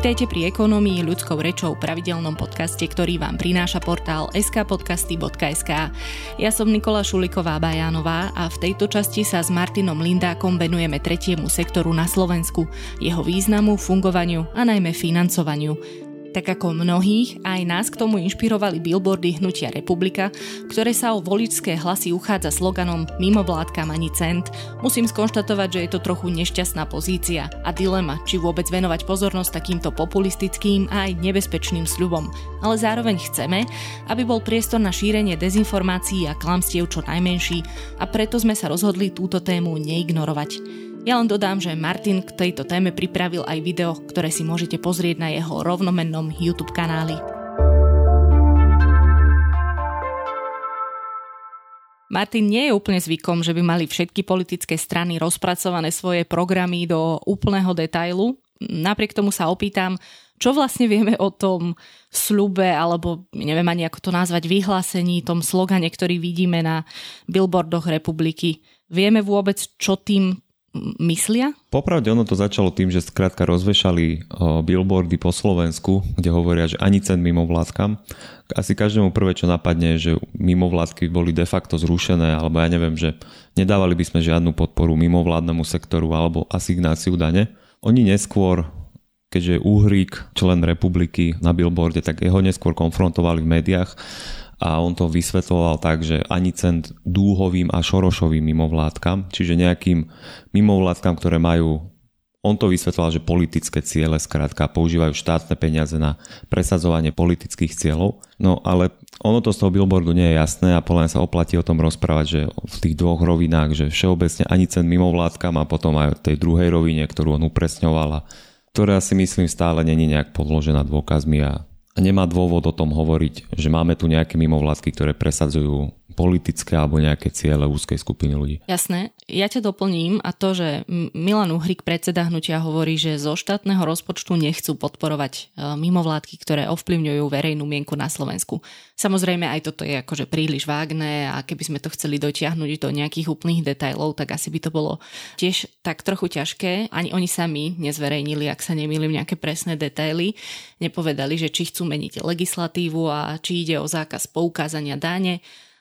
Vítajte pri Ekonomii ľudskou rečou pravidelnom podcaste, ktorý vám prináša portál skpodcasty.sk. Ja som Nikola Šuliková Bajánová a v tejto časti sa s Martinom Lindákom venujeme tretiemu sektoru na Slovensku, jeho významu, fungovaniu a najmä financovaniu. Tak ako mnohých, aj nás k tomu inšpirovali billboardy Hnutia Republika, ktoré sa o voličské hlasy uchádza sloganom Mimo vládkam ani cent. Musím skonštatovať, že je to trochu nešťastná pozícia a dilema, či vôbec venovať pozornosť takýmto populistickým a aj nebezpečným sľubom. Ale zároveň chceme, aby bol priestor na šírenie dezinformácií a klamstiev čo najmenší a preto sme sa rozhodli túto tému neignorovať. Ja len dodám, že Martin k tejto téme pripravil aj video, ktoré si môžete pozrieť na jeho rovnomennom YouTube kanáli. Martin nie je úplne zvykom, že by mali všetky politické strany rozpracované svoje programy do úplného detailu. Napriek tomu sa opýtam, čo vlastne vieme o tom slube, alebo neviem ani ako to nazvať, vyhlásení, tom slogane, ktorý vidíme na billboardoch republiky. Vieme vôbec, čo tým myslia? Popravde ono to začalo tým, že skrátka rozvešali billboardy po Slovensku, kde hovoria, že ani cen mimo vládkam. Asi každému prvé, čo napadne, že mimo vládky boli de facto zrušené, alebo ja neviem, že nedávali by sme žiadnu podporu mimo vládnemu sektoru alebo asignáciu dane. Oni neskôr keďže Uhrík, člen republiky na billboarde, tak jeho neskôr konfrontovali v médiách a on to vysvetloval tak, že ani cent dúhovým a šorošovým mimovládkam, čiže nejakým mimovládkam, ktoré majú on to vysvetloval, že politické ciele skrátka používajú štátne peniaze na presadzovanie politických cieľov. No ale ono to z toho billboardu nie je jasné a podľa sa oplatí o tom rozprávať, že v tých dvoch rovinách, že všeobecne ani cen mimovládkam a potom aj tej druhej rovine, ktorú on upresňoval a ktorá si myslím stále není nejak podložená dôkazmi a nemá dôvod o tom hovoriť, že máme tu nejaké mimovládky, ktoré presadzujú politické alebo nejaké ciele úzkej skupiny ľudí. Jasné. Ja ťa doplním a to, že Milan Uhrik, predseda hnutia, hovorí, že zo štátneho rozpočtu nechcú podporovať e, mimovládky, ktoré ovplyvňujú verejnú mienku na Slovensku. Samozrejme aj toto je akože príliš vágne a keby sme to chceli dotiahnuť do nejakých úplných detailov, tak asi by to bolo tiež tak trochu ťažké. Ani oni sami nezverejnili, ak sa nemýlim, nejaké presné detaily. Nepovedali, že či chcú meniť legislatívu a či ide o zákaz poukázania dáne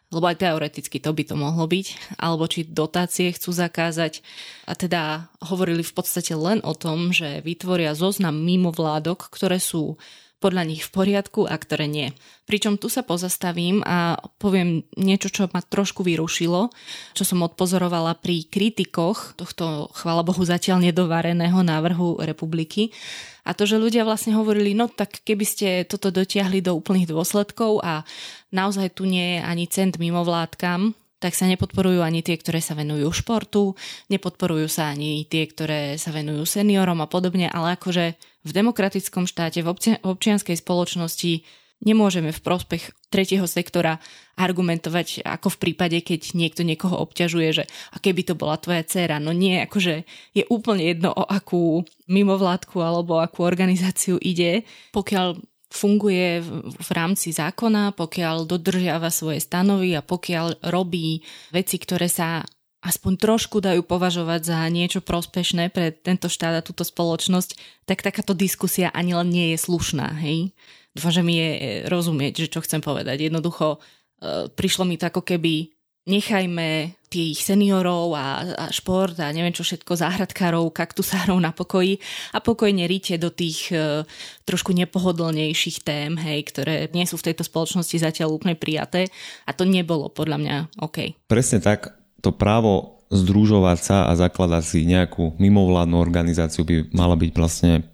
lebo aj teoreticky to by to mohlo byť, alebo či dotácie chcú zakázať. A teda hovorili v podstate len o tom, že vytvoria zoznam mimo vládok, ktoré sú podľa nich v poriadku a ktoré nie. Pričom tu sa pozastavím a poviem niečo, čo ma trošku vyrušilo, čo som odpozorovala pri kritikoch tohto, chvála Bohu, zatiaľ nedovareného návrhu republiky. A to, že ľudia vlastne hovorili, no tak keby ste toto dotiahli do úplných dôsledkov a naozaj tu nie je ani cent mimovládkam, tak sa nepodporujú ani tie, ktoré sa venujú športu, nepodporujú sa ani tie, ktoré sa venujú seniorom a podobne, ale akože v demokratickom štáte, v občianskej spoločnosti nemôžeme v prospech tretieho sektora argumentovať ako v prípade, keď niekto niekoho obťažuje, že a keby to bola tvoja dcéra. No nie, akože je úplne jedno, o akú mimovládku alebo akú organizáciu ide. Pokiaľ funguje v rámci zákona, pokiaľ dodržiava svoje stanovy a pokiaľ robí veci, ktoré sa aspoň trošku dajú považovať za niečo prospešné pre tento štát a túto spoločnosť, tak takáto diskusia ani len nie je slušná, hej. Dúfam, že mi je rozumieť, že čo chcem povedať. Jednoducho e, prišlo mi to ako keby nechajme tých seniorov a, a šport a neviem čo všetko, záhradkárov, kaktusárov na pokoji a pokojne ríte do tých e, trošku nepohodlnejších tém, hej, ktoré nie sú v tejto spoločnosti zatiaľ úplne prijaté a to nebolo podľa mňa OK. Presne tak, to právo združovať sa a zakladať si nejakú mimovládnu organizáciu by mala byť vlastne,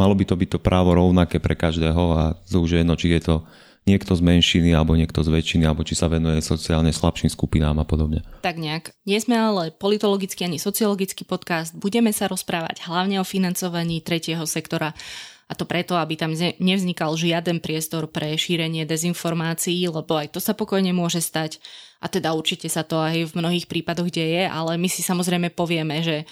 malo by to byť to právo rovnaké pre každého a to už je jedno, či je to niekto z menšiny alebo niekto z väčšiny, alebo či sa venuje sociálne slabším skupinám a podobne. Tak nejak. Nie sme ale politologický ani sociologický podcast. Budeme sa rozprávať hlavne o financovaní tretieho sektora. A to preto, aby tam nevznikal žiaden priestor pre šírenie dezinformácií, lebo aj to sa pokojne môže stať. A teda určite sa to aj v mnohých prípadoch deje, ale my si samozrejme povieme, že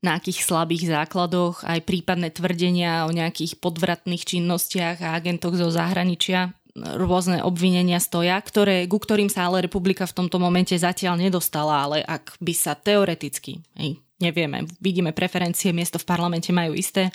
na akých slabých základoch aj prípadné tvrdenia o nejakých podvratných činnostiach a agentoch zo zahraničia rôzne obvinenia stoja, ktoré, ku ktorým sa ale republika v tomto momente zatiaľ nedostala, ale ak by sa teoreticky, hej, nevieme, vidíme preferencie, miesto v parlamente majú isté,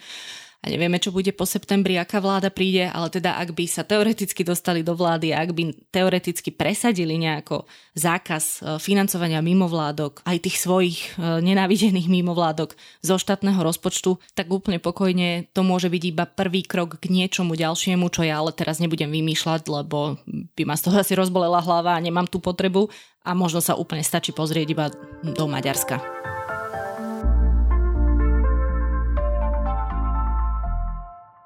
a nevieme, čo bude po septembri, aká vláda príde, ale teda ak by sa teoreticky dostali do vlády a ak by teoreticky presadili nejako zákaz e, financovania mimovládok, aj tých svojich e, nenávidených mimovládok zo štátneho rozpočtu, tak úplne pokojne to môže byť iba prvý krok k niečomu ďalšiemu, čo ja ale teraz nebudem vymýšľať, lebo by ma z toho asi rozbolela hlava a nemám tú potrebu a možno sa úplne stačí pozrieť iba do Maďarska.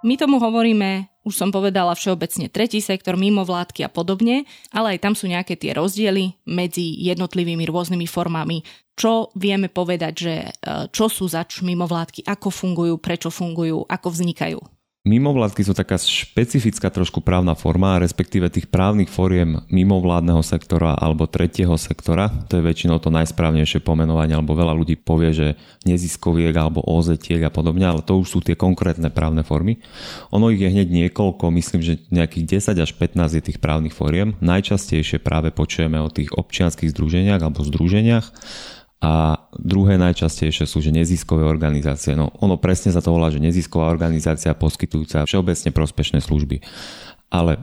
My tomu hovoríme, už som povedala všeobecne tretí sektor, mimovládky a podobne, ale aj tam sú nejaké tie rozdiely medzi jednotlivými rôznymi formami. Čo vieme povedať, že e, čo sú zač mimovládky, ako fungujú, prečo fungujú, ako vznikajú? Mimovládky sú taká špecifická trošku právna forma, respektíve tých právnych fóriem mimovládneho sektora alebo tretieho sektora. To je väčšinou to najsprávnejšie pomenovanie, alebo veľa ľudí povie, že neziskoviek alebo oz a podobne, ale to už sú tie konkrétne právne formy. Ono ich je hneď niekoľko, myslím, že nejakých 10 až 15 je tých právnych fóriem. Najčastejšie práve počujeme o tých občianských združeniach alebo združeniach a druhé najčastejšie sú, že neziskové organizácie. No ono presne sa to volá, že nezisková organizácia poskytujúca všeobecne prospešné služby. Ale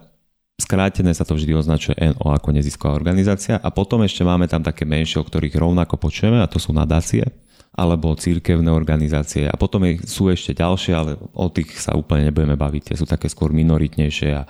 skrátené sa to vždy označuje NO ako nezisková organizácia a potom ešte máme tam také menšie, o ktorých rovnako počujeme a to sú nadácie alebo církevné organizácie a potom sú ešte ďalšie, ale o tých sa úplne nebudeme baviť, tie sú také skôr minoritnejšie a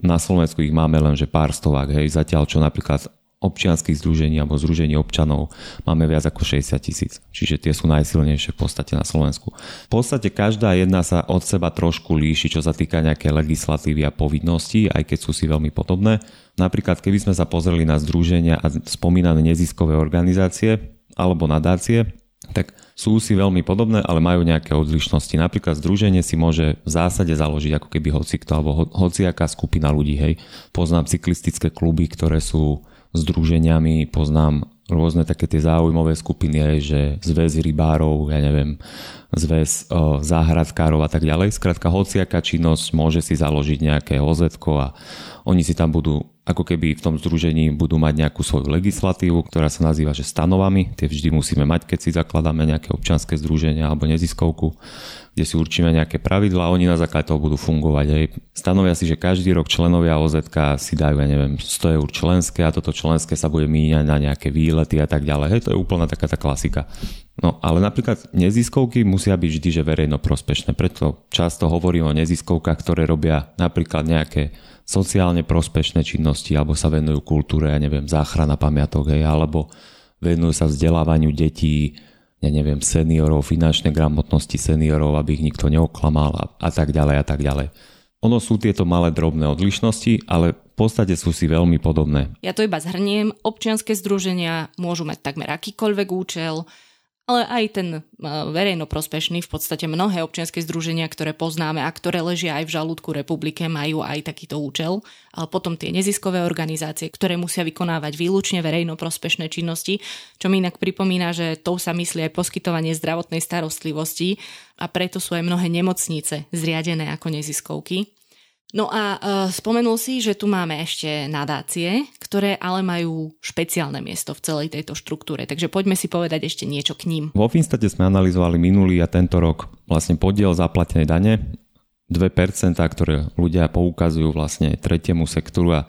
na Slovensku ich máme len že pár stovák, hej, zatiaľ čo napríklad občianských združení alebo združení občanov máme viac ako 60 tisíc. Čiže tie sú najsilnejšie v podstate na Slovensku. V podstate každá jedna sa od seba trošku líši, čo sa týka nejaké legislatívy a povinností, aj keď sú si veľmi podobné. Napríklad, keby sme sa pozreli na združenia a spomínané neziskové organizácie alebo nadácie, tak sú si veľmi podobné, ale majú nejaké odlišnosti. Napríklad združenie si môže v zásade založiť ako keby hocikto alebo ho, hociaká skupina ľudí. Hej. Poznám cyklistické kluby, ktoré sú združeniami, poznám rôzne také tie záujmové skupiny, že zväz rybárov, ja neviem, zväz o, záhradkárov a tak ďalej. Skrátka, hociaká činnosť môže si založiť nejaké oz a oni si tam budú, ako keby v tom združení budú mať nejakú svoju legislatívu, ktorá sa nazýva, že stanovami. Tie vždy musíme mať, keď si zakladáme nejaké občanské združenie alebo neziskovku kde si určíme nejaké pravidlá oni na základe toho budú fungovať. Hej. Stanovia si, že každý rok členovia OZ si dajú, ja neviem, 100 eur členské a toto členské sa bude míňať na nejaké výlety a tak ďalej. Hej, to je úplná taká tá klasika. No ale napríklad neziskovky musia byť vždy že verejno prospešné. Preto často hovorím o neziskovkách, ktoré robia napríklad nejaké sociálne prospešné činnosti alebo sa venujú kultúre, ja neviem, záchrana pamiatok, hej, alebo venujú sa vzdelávaniu detí, ja neviem, seniorov, finančnej gramotnosti seniorov, aby ich nikto neoklamal a, a tak ďalej a tak ďalej. Ono sú tieto malé drobné odlišnosti, ale v podstate sú si veľmi podobné. Ja to iba zhrniem. Občianske združenia môžu mať takmer akýkoľvek účel, ale aj ten e, verejnoprospešný, v podstate mnohé občianske združenia, ktoré poznáme a ktoré ležia aj v žalúdku republike, majú aj takýto účel. Ale potom tie neziskové organizácie, ktoré musia vykonávať výlučne verejnoprospešné činnosti, čo mi inak pripomína, že to sa myslí aj poskytovanie zdravotnej starostlivosti a preto sú aj mnohé nemocnice zriadené ako neziskovky. No a uh, spomenul si, že tu máme ešte nadácie, ktoré ale majú špeciálne miesto v celej tejto štruktúre. Takže poďme si povedať ešte niečo k ním. Vo Finstate sme analyzovali minulý a tento rok vlastne podiel zaplatenej dane 2%, ktoré ľudia poukazujú vlastne tretiemu sektoru a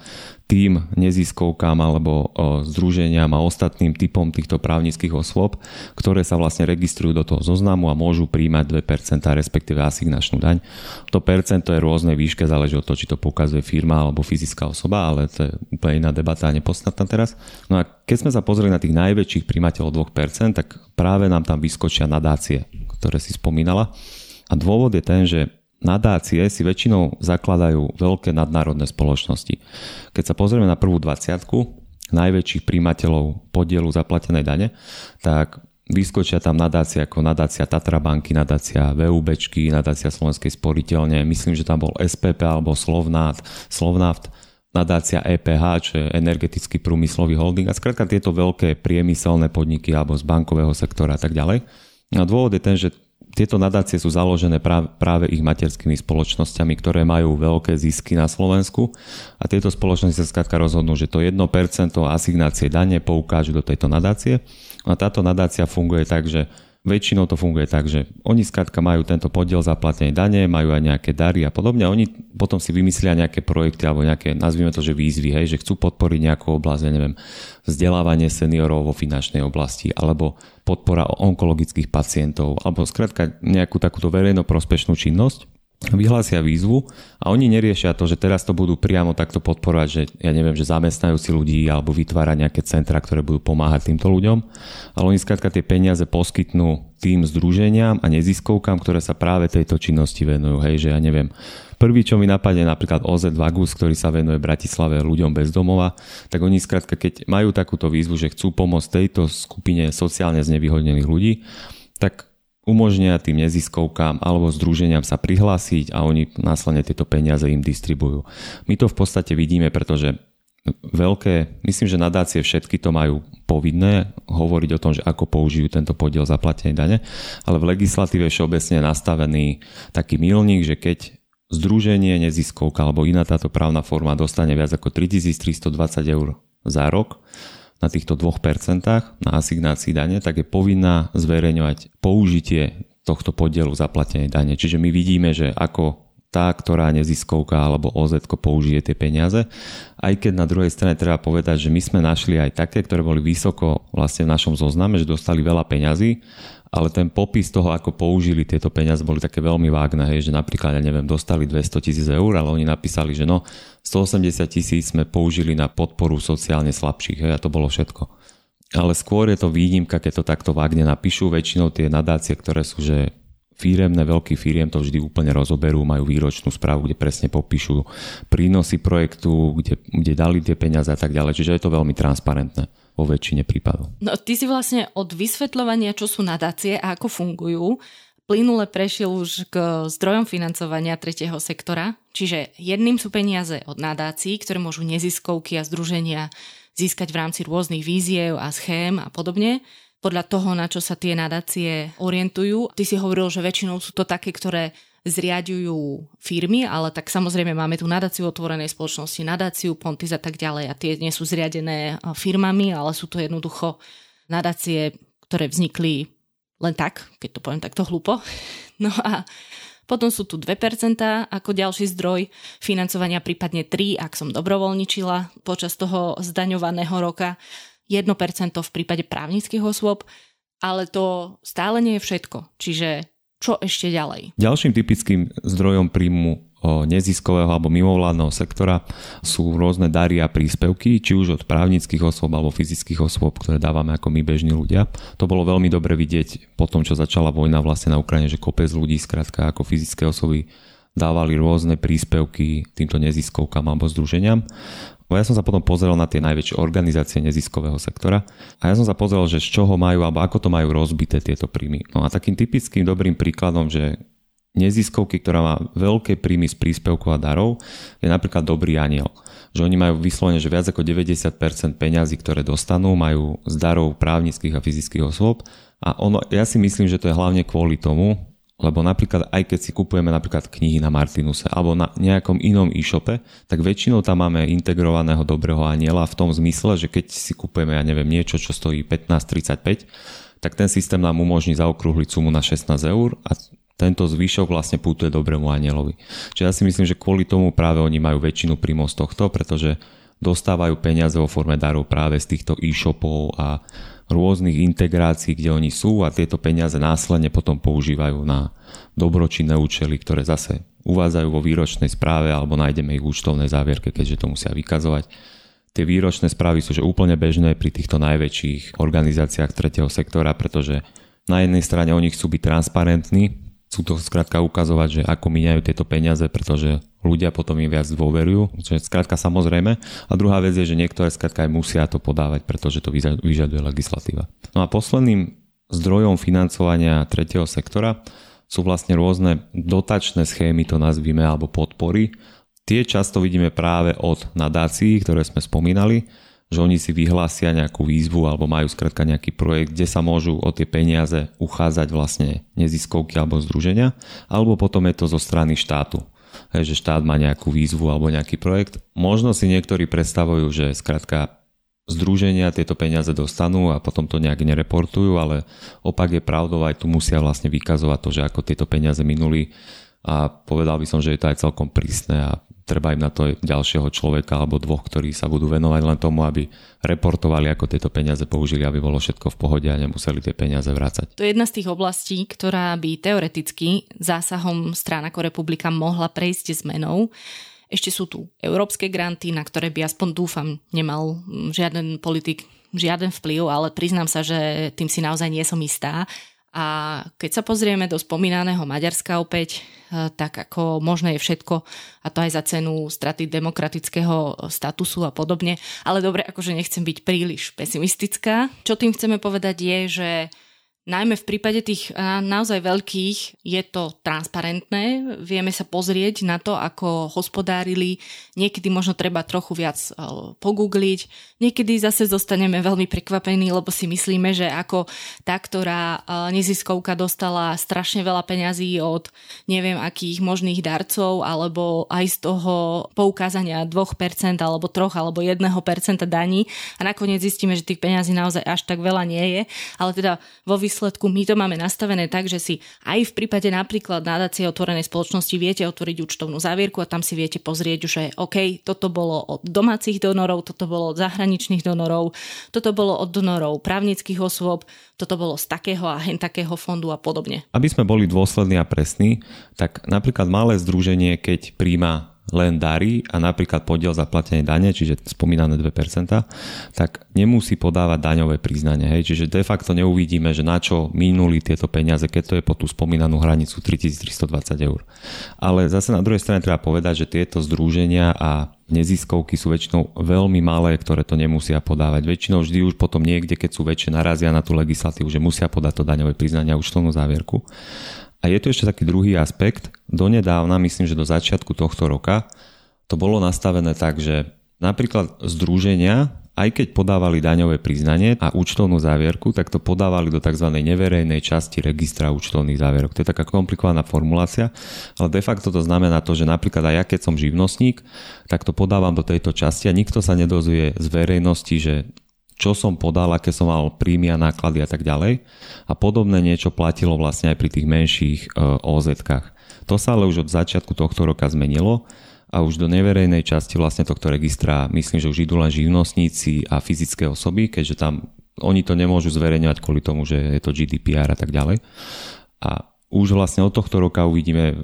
tým neziskovkám alebo združeniam a ostatným typom týchto právnických osôb, ktoré sa vlastne registrujú do toho zoznamu a môžu príjmať 2%, respektíve asignačnú daň. To percento je rôznej výške, záleží od toho, či to pokazuje firma alebo fyzická osoba, ale to je úplne iná debata a nepodstatná teraz. No a keď sme sa pozreli na tých najväčších príjmateľov 2%, tak práve nám tam vyskočia nadácie, ktoré si spomínala. A dôvod je ten, že nadácie si väčšinou zakladajú veľké nadnárodné spoločnosti. Keď sa pozrieme na prvú 20 najväčších príjimateľov podielu zaplatenej dane, tak vyskočia tam nadácie ako nadácia Tatra banky, nadácia VUB, nadácia Slovenskej sporiteľne, myslím, že tam bol SPP alebo Slovnaft, Slovnaft nadácia EPH, čo je energetický prúmyslový holding a skrátka tieto veľké priemyselné podniky alebo z bankového sektora a tak ďalej. A dôvod je ten, že tieto nadácie sú založené práve, ich materskými spoločnosťami, ktoré majú veľké zisky na Slovensku. A tieto spoločnosti sa skrátka rozhodnú, že to 1% asignácie dane poukážu do tejto nadácie. A táto nadácia funguje tak, že Väčšinou to funguje tak, že oni skrátka majú tento podiel zaplatenej dane, majú aj nejaké dary a podobne. Oni potom si vymyslia nejaké projekty alebo nejaké, nazvime to, že výzvy, hej, že chcú podporiť nejakú oblasť, ja neviem, vzdelávanie seniorov vo finančnej oblasti alebo podpora onkologických pacientov alebo skrátka nejakú takúto verejno prospešnú činnosť vyhlásia výzvu a oni neriešia to, že teraz to budú priamo takto podporovať, že ja neviem, že zamestnajú si ľudí alebo vytvárať nejaké centra, ktoré budú pomáhať týmto ľuďom, ale oni skrátka tie peniaze poskytnú tým združeniam a neziskovkám, ktoré sa práve tejto činnosti venujú. Hej, že ja neviem, prvý, čo mi napadne napríklad OZ Vagus, ktorý sa venuje Bratislave ľuďom bez domova, tak oni skrátka, keď majú takúto výzvu, že chcú pomôcť tejto skupine sociálne znevýhodnených ľudí, tak umožnia tým neziskovkám alebo združeniam sa prihlásiť a oni následne tieto peniaze im distribujú. My to v podstate vidíme, pretože veľké, myslím, že nadácie všetky to majú povinné hovoriť o tom, že ako použijú tento podiel zaplatenej dane, ale v legislatíve všeobecne nastavený taký milník, že keď združenie, neziskovka alebo iná táto právna forma dostane viac ako 3320 eur za rok, na týchto 2% na asignácii dane, tak je povinná zverejňovať použitie tohto podielu zaplatenej dane. Čiže my vidíme, že ako tá, ktorá neziskovka alebo OZ použije tie peniaze. Aj keď na druhej strane treba povedať, že my sme našli aj také, ktoré boli vysoko vlastne v našom zozname, že dostali veľa peňazí ale ten popis toho, ako použili tieto peniaze, boli také veľmi vágne, hej, že napríklad, ja neviem, dostali 200 tisíc eur, ale oni napísali, že no, 180 tisíc sme použili na podporu sociálne slabších, hej, a to bolo všetko. Ale skôr je to výnimka, keď to takto vágne napíšu, väčšinou tie nadácie, ktoré sú, že firemné, veľký firiem to vždy úplne rozoberú, majú výročnú správu, kde presne popíšu prínosy projektu, kde, kde dali tie peniaze a tak ďalej, čiže je to veľmi transparentné vo väčšine prípadov. No ty si vlastne od vysvetľovania, čo sú nadácie a ako fungujú, plynule prešiel už k zdrojom financovania tretieho sektora, čiže jedným sú peniaze od nadácií, ktoré môžu neziskovky a združenia získať v rámci rôznych víziev a schém a podobne podľa toho, na čo sa tie nadácie orientujú. Ty si hovoril, že väčšinou sú to také, ktoré zriadujú firmy, ale tak samozrejme máme tu nadáciu otvorenej spoločnosti, nadáciu Pontis a tak ďalej a tie nie sú zriadené firmami, ale sú to jednoducho nadácie, ktoré vznikli len tak, keď to poviem takto hlúpo. No a potom sú tu 2% ako ďalší zdroj financovania, prípadne 3, ak som dobrovoľničila počas toho zdaňovaného roka. 1% v prípade právnických osôb, ale to stále nie je všetko. Čiže čo ešte ďalej? Ďalším typickým zdrojom príjmu neziskového alebo mimovládneho sektora sú rôzne dary a príspevky, či už od právnických osôb alebo fyzických osôb, ktoré dávame ako my bežní ľudia. To bolo veľmi dobre vidieť po tom, čo začala vojna vlastne na Ukrajine, že kopec ľudí, skrátka ako fyzické osoby dávali rôzne príspevky týmto neziskovkám alebo združeniam. Ja som sa potom pozrel na tie najväčšie organizácie neziskového sektora a ja som sa pozrel, že z čoho majú alebo ako to majú rozbité tieto príjmy. No a takým typickým dobrým príkladom, že neziskovky, ktorá má veľké príjmy z príspevkov a darov, je napríklad Dobrý aniel. Že oni majú vyslovene, že viac ako 90% peňazí, ktoré dostanú, majú z darov právnických a fyzických osôb. A ono, ja si myslím, že to je hlavne kvôli tomu, lebo napríklad aj keď si kupujeme napríklad knihy na Martinuse alebo na nejakom inom e-shope, tak väčšinou tam máme integrovaného dobrého aniela v tom zmysle, že keď si kupujeme, ja neviem, niečo, čo stojí 15,35, tak ten systém nám umožní zaokrúhliť sumu na 16 eur a tento zvyšok vlastne putuje dobrému anielovi. Čiže ja si myslím, že kvôli tomu práve oni majú väčšinu príjmov z tohto, pretože dostávajú peniaze vo forme darov práve z týchto e-shopov a rôznych integrácií, kde oni sú a tieto peniaze následne potom používajú na dobročinné účely, ktoré zase uvádzajú vo výročnej správe alebo nájdeme ich v účtovnej závierke, keďže to musia vykazovať. Tie výročné správy sú že úplne bežné pri týchto najväčších organizáciách tretieho sektora, pretože na jednej strane oni chcú byť transparentní, chcú to skrátka ukazovať, že ako míňajú tieto peniaze, pretože ľudia potom im viac dôverujú, čo je skrátka samozrejme. A druhá vec je, že niektoré skrátka aj musia to podávať, pretože to vyžaduje legislatíva. No a posledným zdrojom financovania tretieho sektora sú vlastne rôzne dotačné schémy, to nazvime, alebo podpory. Tie často vidíme práve od nadácií, ktoré sme spomínali, že oni si vyhlásia nejakú výzvu alebo majú skrátka nejaký projekt, kde sa môžu o tie peniaze uchádzať vlastne neziskovky alebo združenia, alebo potom je to zo strany štátu. Že štát má nejakú výzvu alebo nejaký projekt. Možno si niektorí predstavujú, že skrátka združenia tieto peniaze dostanú a potom to nejak nereportujú, ale opak je pravdou, aj tu musia vlastne vykazovať to, že ako tieto peniaze minuli a povedal by som, že je to aj celkom prísne a treba im na to ďalšieho človeka alebo dvoch, ktorí sa budú venovať len tomu, aby reportovali, ako tieto peniaze použili, aby bolo všetko v pohode a nemuseli tie peniaze vrácať. To je jedna z tých oblastí, ktorá by teoreticky zásahom strán ako republika mohla prejsť zmenou. Ešte sú tu európske granty, na ktoré by aspoň dúfam nemal žiaden politik žiaden vplyv, ale priznám sa, že tým si naozaj nie som istá. A keď sa pozrieme do spomínaného Maďarska opäť, eh, tak ako možné je všetko, a to aj za cenu straty demokratického statusu a podobne. Ale dobre, akože nechcem byť príliš pesimistická. Čo tým chceme povedať je, že Najmä v prípade tých naozaj veľkých je to transparentné, vieme sa pozrieť na to, ako hospodárili, niekedy možno treba trochu viac e, pogoogliť, niekedy zase zostaneme veľmi prekvapení, lebo si myslíme, že ako tá, ktorá e, neziskovka dostala strašne veľa peňazí od neviem akých možných darcov, alebo aj z toho poukázania 2% alebo 3 alebo 1% daní. A nakoniec zistíme, že tých peňazí naozaj až tak veľa nie je, ale teda vo výsledku výsledku my to máme nastavené tak, že si aj v prípade napríklad nadácie otvorenej spoločnosti viete otvoriť účtovnú závierku a tam si viete pozrieť, že OK, toto bolo od domácich donorov, toto bolo od zahraničných donorov, toto bolo od donorov právnických osôb, toto bolo z takého a hen takého fondu a podobne. Aby sme boli dôslední a presní, tak napríklad malé združenie, keď príjma len darí a napríklad podiel zaplatenie dane, čiže spomínané 2%, tak nemusí podávať daňové priznanie. Hej? Čiže de facto neuvidíme, že na čo minuli tieto peniaze, keď to je po tú spomínanú hranicu 3320 eur. Ale zase na druhej strane treba povedať, že tieto združenia a neziskovky sú väčšinou veľmi malé, ktoré to nemusia podávať. Väčšinou vždy už potom niekde, keď sú väčšie, narazia na tú legislatívu, že musia podať to daňové priznanie a účtovnú závierku. A je tu ešte taký druhý aspekt. Donedávna, myslím, že do začiatku tohto roka, to bolo nastavené tak, že napríklad združenia, aj keď podávali daňové priznanie a účtovnú závierku, tak to podávali do tzv. neverejnej časti registra účtovných závierok. To je taká komplikovaná formulácia, ale de facto to znamená to, že napríklad aj ja, keď som živnostník, tak to podávam do tejto časti a nikto sa nedozvie z verejnosti, že čo som podal, aké som mal príjmy a náklady a tak ďalej. A podobné niečo platilo vlastne aj pri tých menších e, OZ-kách. To sa ale už od začiatku tohto roka zmenilo a už do neverejnej časti vlastne tohto registra myslím, že už idú len živnostníci a fyzické osoby, keďže tam oni to nemôžu zverejňovať kvôli tomu, že je to GDPR a tak ďalej. A už vlastne od tohto roka uvidíme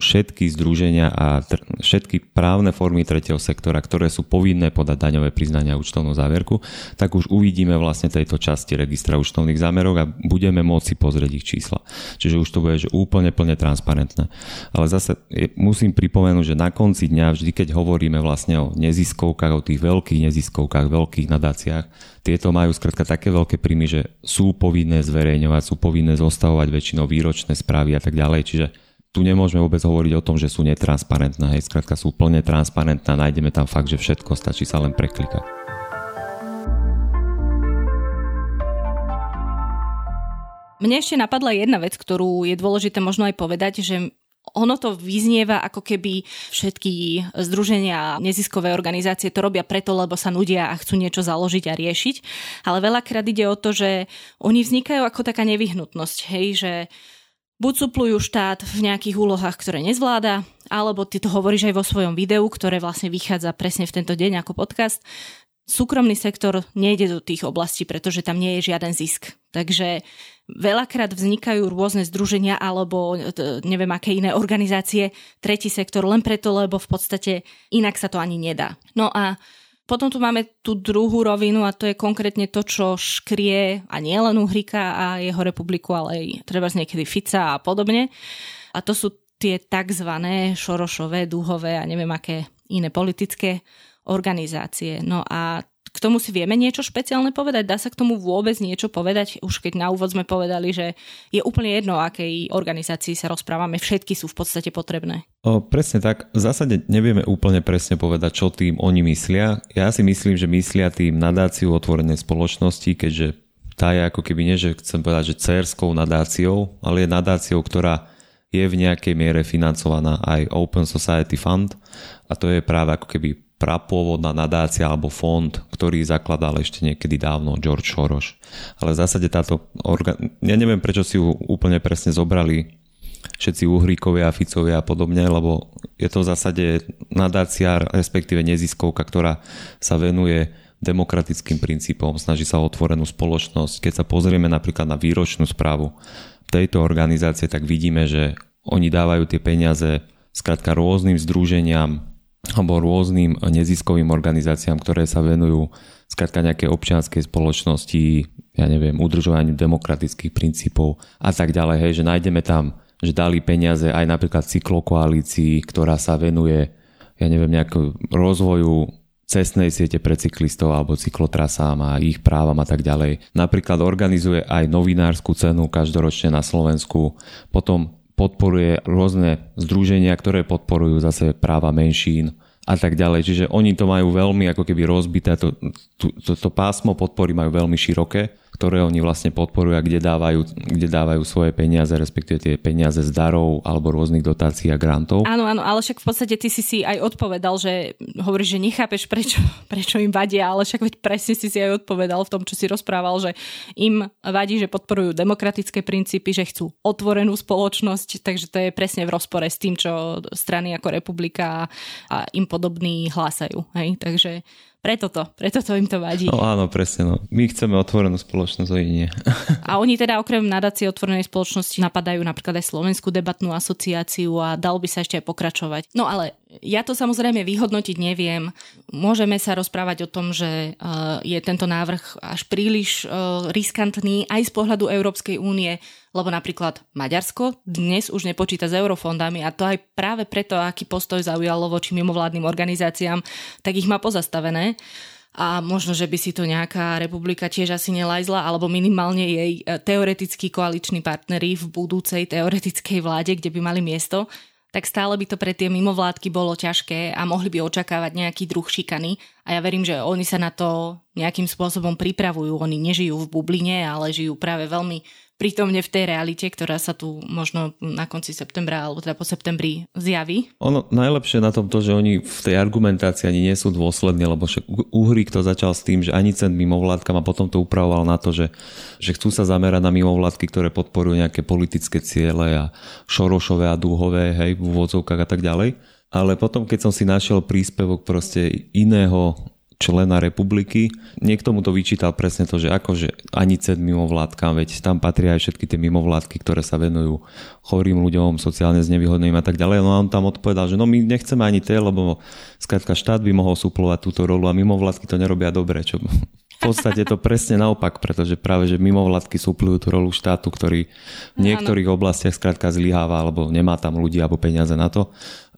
všetky združenia a tr- všetky právne formy tretieho sektora, ktoré sú povinné podať daňové priznania a účtovnú závierku, tak už uvidíme vlastne tejto časti registra účtovných zámerok a budeme môcť pozrieť ich čísla. Čiže už to bude že úplne plne transparentné. Ale zase je, musím pripomenúť, že na konci dňa vždy, keď hovoríme vlastne o neziskovkách, o tých veľkých neziskovkách, veľkých nadáciách, tieto majú skrátka také veľké príjmy, že sú povinné zverejňovať, sú povinné zostavovať väčšinou výročné správy a tak ďalej. Čiže tu nemôžeme vôbec hovoriť o tom, že sú netransparentné. Hej, skrátka sú plne transparentné a nájdeme tam fakt, že všetko stačí sa len preklikať. Mne ešte napadla jedna vec, ktorú je dôležité možno aj povedať, že ono to vyznieva, ako keby všetky združenia a neziskové organizácie to robia preto, lebo sa nudia a chcú niečo založiť a riešiť. Ale veľakrát ide o to, že oni vznikajú ako taká nevyhnutnosť, hej, že buď suplujú štát v nejakých úlohách, ktoré nezvláda, alebo ty to hovoríš aj vo svojom videu, ktoré vlastne vychádza presne v tento deň ako podcast. Súkromný sektor nejde do tých oblastí, pretože tam nie je žiaden zisk. Takže veľakrát vznikajú rôzne združenia alebo e, neviem aké iné organizácie, tretí sektor len preto, lebo v podstate inak sa to ani nedá. No a potom tu máme tú druhú rovinu a to je konkrétne to, čo škrie a nie len Uhrika a jeho republiku, ale aj treba z niekedy Fica a podobne. A to sú tie tzv. šorošové, dúhové a neviem aké iné politické organizácie. No a k tomu si vieme niečo špeciálne povedať? Dá sa k tomu vôbec niečo povedať? Už keď na úvod sme povedali, že je úplne jedno, akej organizácii sa rozprávame, všetky sú v podstate potrebné. O, presne tak. V zásade nevieme úplne presne povedať, čo tým oni myslia. Ja si myslím, že myslia tým nadáciu otvorenej spoločnosti, keďže tá je ako keby nie, že chcem povedať, že cerskou nadáciou, ale je nadáciou, ktorá je v nejakej miere financovaná aj Open Society Fund a to je práve ako keby prapôvodná nadácia alebo fond, ktorý zakladal ešte niekedy dávno George Soros. Ale v zásade táto orga... ja neviem prečo si ju úplne presne zobrali všetci uhríkovia, Ficovia a podobne, lebo je to v zásade nadácia, respektíve neziskovka, ktorá sa venuje demokratickým princípom, snaží sa o otvorenú spoločnosť. Keď sa pozrieme napríklad na výročnú správu tejto organizácie, tak vidíme, že oni dávajú tie peniaze skrátka rôznym združeniam, alebo rôznym neziskovým organizáciám, ktoré sa venujú skrátka nejaké občianskej spoločnosti, ja neviem, udržovaniu demokratických princípov a tak ďalej, hej, že nájdeme tam, že dali peniaze aj napríklad cyklokoalícii, ktorá sa venuje, ja neviem, nejakú rozvoju cestnej siete pre cyklistov alebo cyklotrasám a ich právam a tak ďalej. Napríklad organizuje aj novinárskú cenu každoročne na Slovensku, potom podporuje rôzne združenia, ktoré podporujú zase práva menšín a tak ďalej. Čiže oni to majú veľmi ako keby rozbité, to, to, to, to pásmo podpory majú veľmi široké ktoré oni vlastne podporujú a kde dávajú, kde dávajú svoje peniaze, respektíve tie peniaze z darov alebo rôznych dotácií a grantov. Áno, áno, ale však v podstate ty si si aj odpovedal, že hovoríš, že nechápeš, prečo, prečo im vadia, ale však veď presne si si aj odpovedal v tom, čo si rozprával, že im vadí, že podporujú demokratické princípy, že chcú otvorenú spoločnosť, takže to je presne v rozpore s tým, čo strany ako republika a im podobní hlásajú. Hej? Takže preto to, preto to im to vadí. No áno, presne. No. My chceme otvorenú spoločnosť, nie. A oni teda okrem nadácie otvorenej spoločnosti napadajú napríklad aj Slovenskú debatnú asociáciu a dal by sa ešte aj pokračovať. No ale ja to samozrejme vyhodnotiť neviem. Môžeme sa rozprávať o tom, že eh, je tento návrh až príliš eh, riskantný aj z pohľadu Európskej únie lebo napríklad Maďarsko dnes už nepočíta s eurofondami a to aj práve preto, aký postoj zaujalo voči mimovládnym organizáciám, tak ich má pozastavené a možno, že by si to nejaká republika tiež asi nelajzla, alebo minimálne jej e, teoretickí koaliční partnery v budúcej teoretickej vláde, kde by mali miesto, tak stále by to pre tie mimovládky bolo ťažké a mohli by očakávať nejaký druh šikany. A ja verím, že oni sa na to nejakým spôsobom pripravujú. Oni nežijú v bubline, ale žijú práve veľmi prítomne v tej realite, ktorá sa tu možno na konci septembra alebo teda po septembri zjaví. Ono najlepšie na tom to, že oni v tej argumentácii ani nie sú dôslední, lebo však Uhrík to začal s tým, že ani cent mimovládkam a potom to upravoval na to, že, že chcú sa zamerať na mimovládky, ktoré podporujú nejaké politické ciele a šorošové a dúhové, hej, v úvodzovkách a tak ďalej. Ale potom, keď som si našiel príspevok proste iného člena republiky. Niekto mu to vyčítal presne to, že akože ani ced mimovládkam, veď tam patria aj všetky tie mimovládky, ktoré sa venujú chorým ľuďom, sociálne znevýhodným a tak ďalej. No a on tam odpovedal, že no my nechceme ani tie, lebo skrátka štát by mohol suplovať túto rolu a mimovládky to nerobia dobre, čo v podstate to presne naopak, pretože práve, že mimovládky súplujú tú rolu štátu, ktorý v niektorých oblastiach skrátka zlyháva, alebo nemá tam ľudí alebo peniaze na to.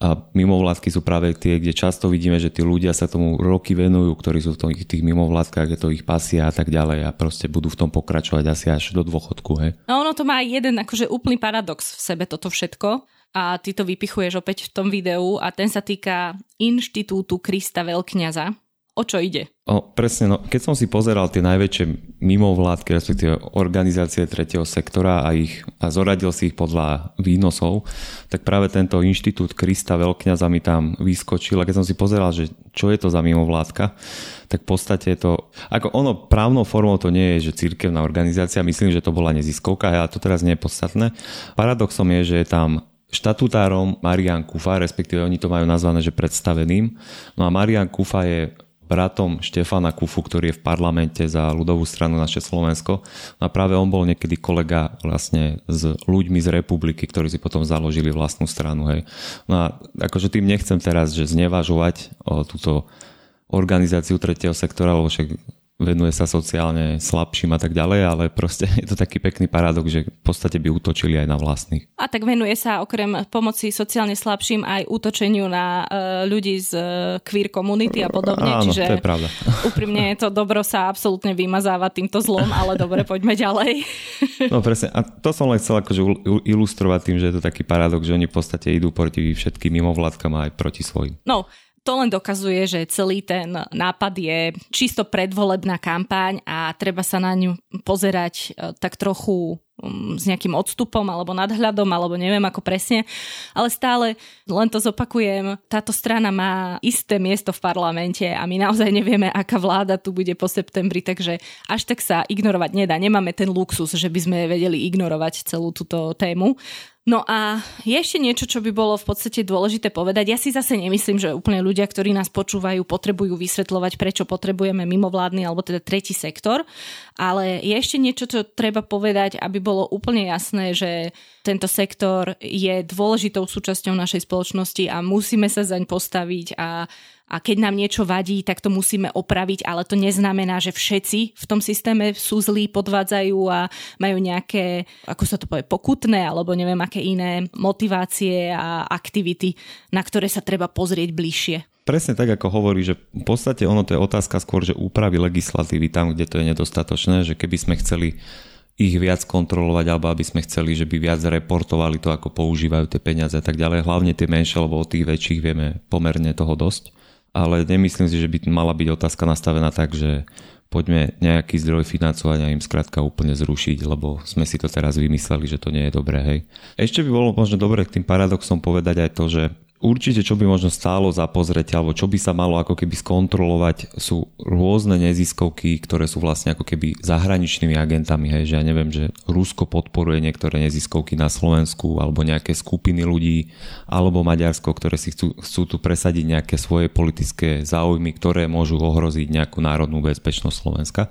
A mimovládky sú práve tie, kde často vidíme, že tí ľudia sa tomu roky venujú, ktorí sú v tých, mimovládkach, je to ich pasia a tak ďalej a proste budú v tom pokračovať asi až do dôchodku. Hej. No ono to má jeden akože úplný paradox v sebe toto všetko a ty to vypichuješ opäť v tom videu a ten sa týka Inštitútu Krista Veľkňaza, o čo ide? O, presne, no, keď som si pozeral tie najväčšie mimovládky, respektíve organizácie tretieho sektora a, ich, a zoradil si ich podľa výnosov, tak práve tento inštitút Krista Veľkňaza mi tam vyskočil a keď som si pozeral, že čo je to za mimovládka, tak v podstate to, ako ono právnou formou to nie je, že církevná organizácia, myslím, že to bola neziskovka, a to teraz nie je podstatné. Paradoxom je, že je tam štatutárom Marian Kufa, respektíve oni to majú nazvané, že predstaveným. No a Marian Kufa je bratom Štefana Kufu, ktorý je v parlamente za ľudovú stranu naše Slovensko. A práve on bol niekedy kolega vlastne s ľuďmi z republiky, ktorí si potom založili vlastnú stranu. Hej. No a akože tým nechcem teraz, že znevažovať o túto organizáciu tretieho sektora, lebo však venuje sa sociálne slabším a tak ďalej, ale proste je to taký pekný paradox, že v podstate by útočili aj na vlastných. A tak venuje sa okrem pomoci sociálne slabším aj útočeniu na uh, ľudí z uh, queer komunity a podobne, Áno, čiže to je pravda. úprimne to dobro sa absolútne vymazáva týmto zlom, ale dobre, poďme ďalej. no presne, a to som len chcel akože ilustrovať tým, že je to taký paradox, že oni v podstate idú proti všetkým mimovládkam a aj proti svojim. No, to len dokazuje, že celý ten nápad je čisto predvolebná kampaň a treba sa na ňu pozerať e, tak trochu s nejakým odstupom alebo nadhľadom, alebo neviem ako presne, ale stále, len to zopakujem, táto strana má isté miesto v parlamente a my naozaj nevieme, aká vláda tu bude po septembri, takže až tak sa ignorovať nedá. Nemáme ten luxus, že by sme vedeli ignorovať celú túto tému. No a je ešte niečo, čo by bolo v podstate dôležité povedať. Ja si zase nemyslím, že úplne ľudia, ktorí nás počúvajú, potrebujú vysvetľovať, prečo potrebujeme mimovládny alebo teda tretí sektor, ale je ešte niečo, čo treba povedať, aby bolo úplne jasné, že tento sektor je dôležitou súčasťou našej spoločnosti a musíme sa zaň postaviť a a keď nám niečo vadí, tak to musíme opraviť, ale to neznamená, že všetci v tom systéme sú zlí, podvádzajú a majú nejaké, ako sa to povie, pokutné alebo neviem aké iné motivácie a aktivity, na ktoré sa treba pozrieť bližšie. Presne tak, ako hovorí, že v podstate ono to je otázka skôr, že úpravy legislatívy tam, kde to je nedostatočné, že keby sme chceli ich viac kontrolovať, alebo aby sme chceli, že by viac reportovali to, ako používajú tie peniaze a tak ďalej. Hlavne tie menšie, lebo od tých väčších vieme pomerne toho dosť ale nemyslím si, že by mala byť otázka nastavená tak, že poďme nejaký zdroj financovania im skrátka úplne zrušiť, lebo sme si to teraz vymysleli, že to nie je dobré. Hej. Ešte by bolo možno dobre k tým paradoxom povedať aj to, že Určite, čo by možno stálo za pozrieť, alebo čo by sa malo ako keby skontrolovať, sú rôzne neziskovky, ktoré sú vlastne ako keby zahraničnými agentami, hej, že ja neviem, že Rusko podporuje niektoré neziskovky na Slovensku, alebo nejaké skupiny ľudí, alebo Maďarsko, ktoré si chcú, chcú tu presadiť nejaké svoje politické záujmy, ktoré môžu ohroziť nejakú národnú bezpečnosť Slovenska.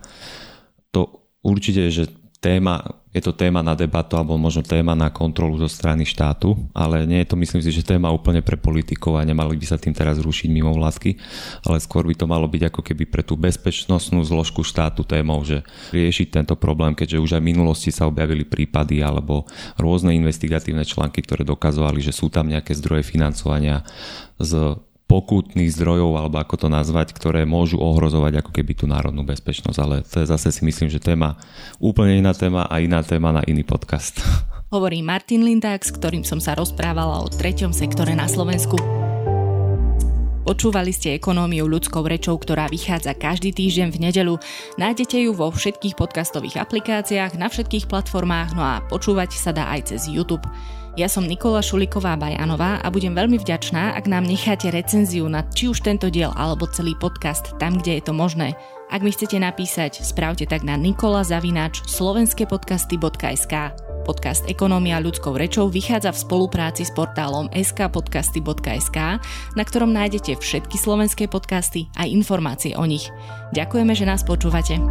To určite, že téma, je to téma na debatu alebo možno téma na kontrolu zo strany štátu, ale nie je to myslím si, že téma úplne pre politikov a nemali by sa tým teraz rušiť mimo vládky, ale skôr by to malo byť ako keby pre tú bezpečnostnú zložku štátu témou, že riešiť tento problém, keďže už aj v minulosti sa objavili prípady alebo rôzne investigatívne články, ktoré dokazovali, že sú tam nejaké zdroje financovania z pokutných zdrojov, alebo ako to nazvať, ktoré môžu ohrozovať ako keby tú národnú bezpečnosť. Ale to je zase si myslím, že téma úplne iná téma a iná téma na iný podcast. Hovorí Martin Lindák, s ktorým som sa rozprávala o treťom sektore na Slovensku. Počúvali ste ekonómiu ľudskou rečou, ktorá vychádza každý týždeň v nedelu. Nájdete ju vo všetkých podcastových aplikáciách, na všetkých platformách, no a počúvať sa dá aj cez YouTube. Ja som Nikola Šuliková Bajanová a budem veľmi vďačná, ak nám necháte recenziu na či už tento diel alebo celý podcast tam, kde je to možné. Ak mi chcete napísať, správte tak na nikolazavináč slovenskepodcasty.sk. Podcast Ekonómia ľudskou rečou vychádza v spolupráci s portálom skpodcasty.sk, na ktorom nájdete všetky slovenské podcasty a informácie o nich. Ďakujeme, že nás počúvate.